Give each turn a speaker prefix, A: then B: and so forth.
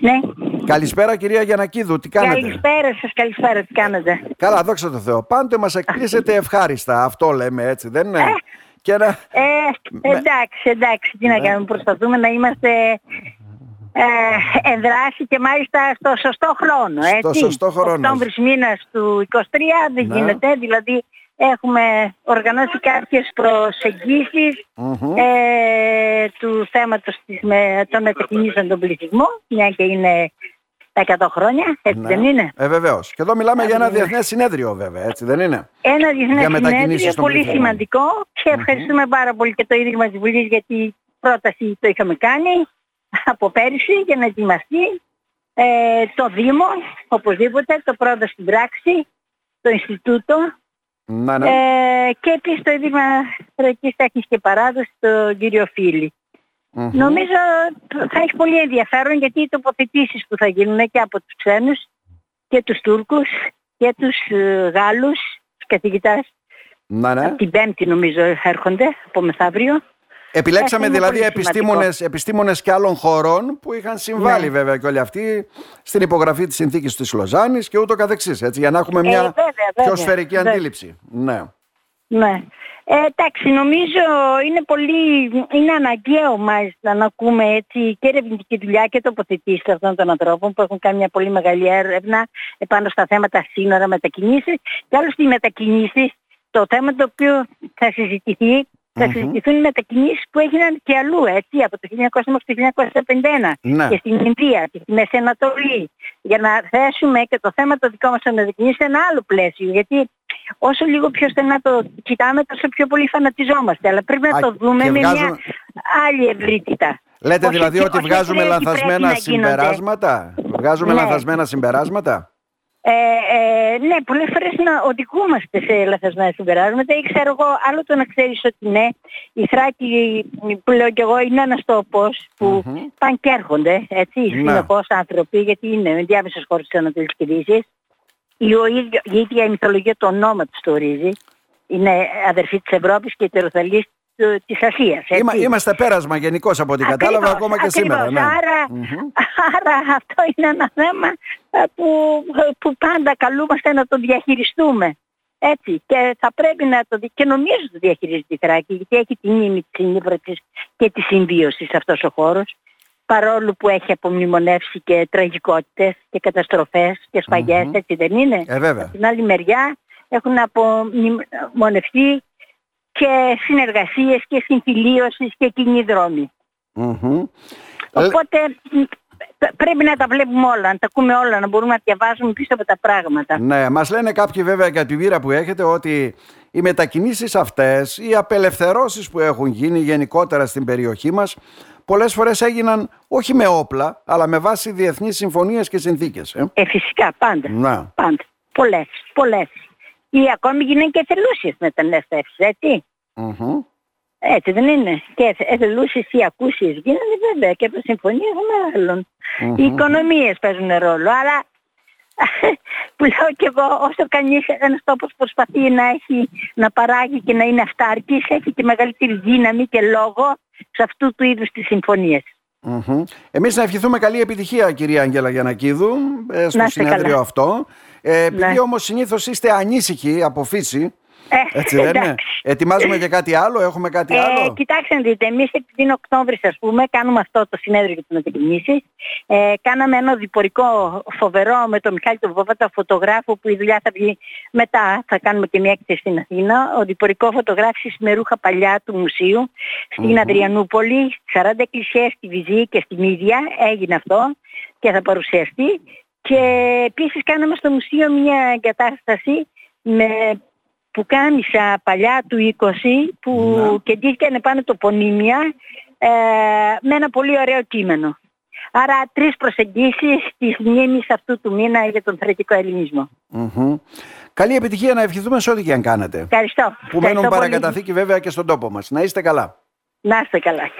A: Ναι.
B: Καλησπέρα κυρία Γιανακίδου, τι κάνετε;
A: Καλησπέρα σας, καλησπέρα, τι κάνετε;
B: Καλά, δόξα τω Θεώ. Πάντοτε μας εκπλήσετε ευχάριστα, αυτό λέμε έτσι, δεν είναι;
A: Και να... ε, εντάξει, εντάξει, τι να ναι. κάνουμε, προσπαθούμε να είμαστε ε, ενδράσει και μάλιστα στο σωστό χρόνο. Έτσι.
B: Στο σωστό χρόνο.
A: Οκτώβρης μήνας του 23 δεν ναι. γίνεται, δηλαδή έχουμε οργανώσει κάποιες ε, του θέματος της, με, των μετακινήσεων των πληθυσμών, μια και είναι τα 100 χρόνια, έτσι
B: ναι.
A: δεν είναι;
B: Ε, βεβαίως. Και εδώ μιλάμε για ένα διεθνές συνέδριο βέβαια, έτσι δεν είναι;
A: Ένα διεθνές συνέδριο, πολύ σημαντικό και ευχαριστούμε πάρα πολύ και το Ίδρυμα της Βουλής γιατί πρόταση το είχαμε κάνει από πέρυσι για να ετοιμαστεί ε, το Δήμο, οπωσδήποτε, το πρώτο στην πράξη, το Ινστιτούτο
B: ναι, ναι.
A: Ε, και επίσης το Ίδρυμα Θεωρητικής Τέχνης και Παράδοσης, τον κύριο Νομίζω θα έχει πολύ ενδιαφέρον γιατί οι τοποθετήσεις που θα γίνουν και από τους ξένους και τους Τούρκους και τους ε, Γάλλους, τους καθηγητάς,
B: ναι, ναι.
A: από την Πέμπτη νομίζω έρχονται από μεθαύριο.
B: Επιλέξαμε δηλαδή επιστήμονες, επιστήμονες και άλλων χωρών που είχαν συμβάλει ναι. βέβαια και όλοι αυτοί στην υπογραφή της συνθήκης της Λοζάνης και ούτω καθεξής, έτσι, για να έχουμε μια
A: ε, βέβαια, βέβαια,
B: πιο σφαιρική αντίληψη. Ναι.
A: Ναι. Ε, εντάξει, νομίζω είναι πολύ, είναι αναγκαίο μάλιστα να ακούμε έτσι και ερευνητική δουλειά και τοποθετήσεις αυτών των ανθρώπων που έχουν κάνει μια πολύ μεγάλη έρευνα επάνω στα θέματα σύνορα μετακινήσεις και άλλωστε οι μετακινήσεις, το θέμα το οποίο θα συζητηθεί θα mm-hmm. συζητηθούν οι μετακινήσεις που έγιναν και αλλού, έτσι, από το 1900 μέχρι το 1951
B: ναι.
A: και στην Ινδία και στη Μέση Ανατολή, για να θέσουμε και το θέμα το δικό μας των μετακινήσεις σε ένα άλλο πλαίσιο, γιατί όσο λίγο πιο στενά το κοιτάμε, τόσο πιο πολύ φανατιζόμαστε, αλλά πρέπει να το δούμε με μια άλλη ευρύτητα.
B: Λέτε δηλαδή ότι βγάζουμε λανθασμένα συμπεράσματα; Βγάζουμε ναι. λανθασμένα συμπεράσματα;
A: Ε, ε, ναι, πολλές φορές να οδηγούμαστε σε λαθασμένα συμπεράσματα ή ξέρω εγώ άλλο το να ξέρεις ότι ναι, η Θράκη που λέω και εγώ είναι ένας τόπος που mm-hmm. πάνε και έρχονται, έτσι, ναι. συνεχώς άνθρωποι, γιατί είναι διάμεσες χώρες της Ανατολικής Δύσης. Η, η ίδια η μυθολογία του ονόματος το ορίζει. Είναι αδερφή της Ευρώπης και ετεροθαλής της Ασίας.
B: Είμα, είμαστε πέρασμα γενικώς από ό,τι κατάλαβα ακόμα και
A: ακριβώς.
B: σήμερα. Ναι.
A: Άρα, άρα αυτό είναι ένα θέμα ε, που, που πάντα καλούμαστε να το διαχειριστούμε. Έτσι και θα πρέπει να το και νομίζω το διαχειρίζεται η Θράκη γιατί έχει την ήμη της συνύπαρξης και της συμβίωσης αυτός ο χώρος παρόλο που έχει απομνημονεύσει και τραγικότητες και καταστροφές και σφαγές, mm-hmm. έτσι δεν είναι.
B: Ε, βέβαια.
A: Από την άλλη μεριά έχουν απομνημονευτεί και συνεργασίες και συμφιλίωσης και κοινή δρόμη. Οπότε πρέπει να τα βλέπουμε όλα, να τα ακούμε όλα, να μπορούμε να διαβάζουμε πίσω από τα πράγματα.
B: Ναι, μας λένε κάποιοι βέβαια για τη βήρα που έχετε ότι οι μετακινήσεις αυτές, οι απελευθερώσεις που έχουν γίνει γενικότερα στην περιοχή μας, πολλές φορές έγιναν όχι με όπλα, αλλά με βάση διεθνείς συμφωνίες και συνθήκες. Ε,
A: ε φυσικά, πάντα.
B: Να.
A: Πάντα. Πολλές, πολλές ή ακόμη γίνανε και εθελούσιες μεταναστεύσεις, έτσι.
B: Mm-hmm.
A: Έτσι δεν είναι. Και εθελούσιες ή ακούσιες γίνανε βέβαια και από συμφωνίες με άλλων. Mm-hmm. Οι οικονομίες παίζουν ρόλο, αλλά που λέω και εγώ όσο κανείς ένας τόπος προσπαθεί να έχει, να παράγει και να είναι αυτάρκης, έχει και μεγαλύτερη δύναμη και λόγο σε αυτού του είδους τις συμφωνίες.
B: Mm-hmm. Εμείς να ευχηθούμε καλή επιτυχία κυρία Αγγέλα Γιανακίδου ε, στο συνέδριο αυτό. Ε, επειδή ναι. όμως συνήθως είστε ανήσυχοι από φύση,
A: ε,
B: έτσι δεν είναι; Ετοιμάζουμε και κάτι άλλο, έχουμε κάτι
A: ε,
B: άλλο;
A: Κοιτάξτε να δείτε, εμείς επειδή είναι Οκτώβρης ας πούμε, κάνουμε αυτό το συνέδριο για τις μετακινήσεις. Ε, κάναμε ένα διπορικό φοβερό με τον Μιχάλη τον Βόβατα, φωτογράφο που η δουλειά θα βγει μετά, θα κάνουμε και μια έκθεση στην Αθήνα. Ο διπορικό φωτογράφηση με ρούχα παλιά του μουσείου στην mm-hmm. Αδριανούπολη, 40 εκκλησίες στη Βυζή και στη Μύδια, έγινε αυτό και θα παρουσιαστεί. Και επίσης κάναμε στο μουσείο μια εγκατάσταση με που κάμισα παλιά του 20 που ναι. και πάνω τοπονύμια ε, με ένα πολύ ωραίο κείμενο. Άρα τρεις προσεγγίσεις της μνήμης αυτού του μήνα για τον θρετικό
B: Καλή επιτυχία να ευχηθούμε σε ό,τι και αν κάνετε.
A: Ευχαριστώ.
B: Που μένουν παρακαταθήκη βέβαια και στον τόπο μας. Να είστε καλά.
A: Να είστε καλά.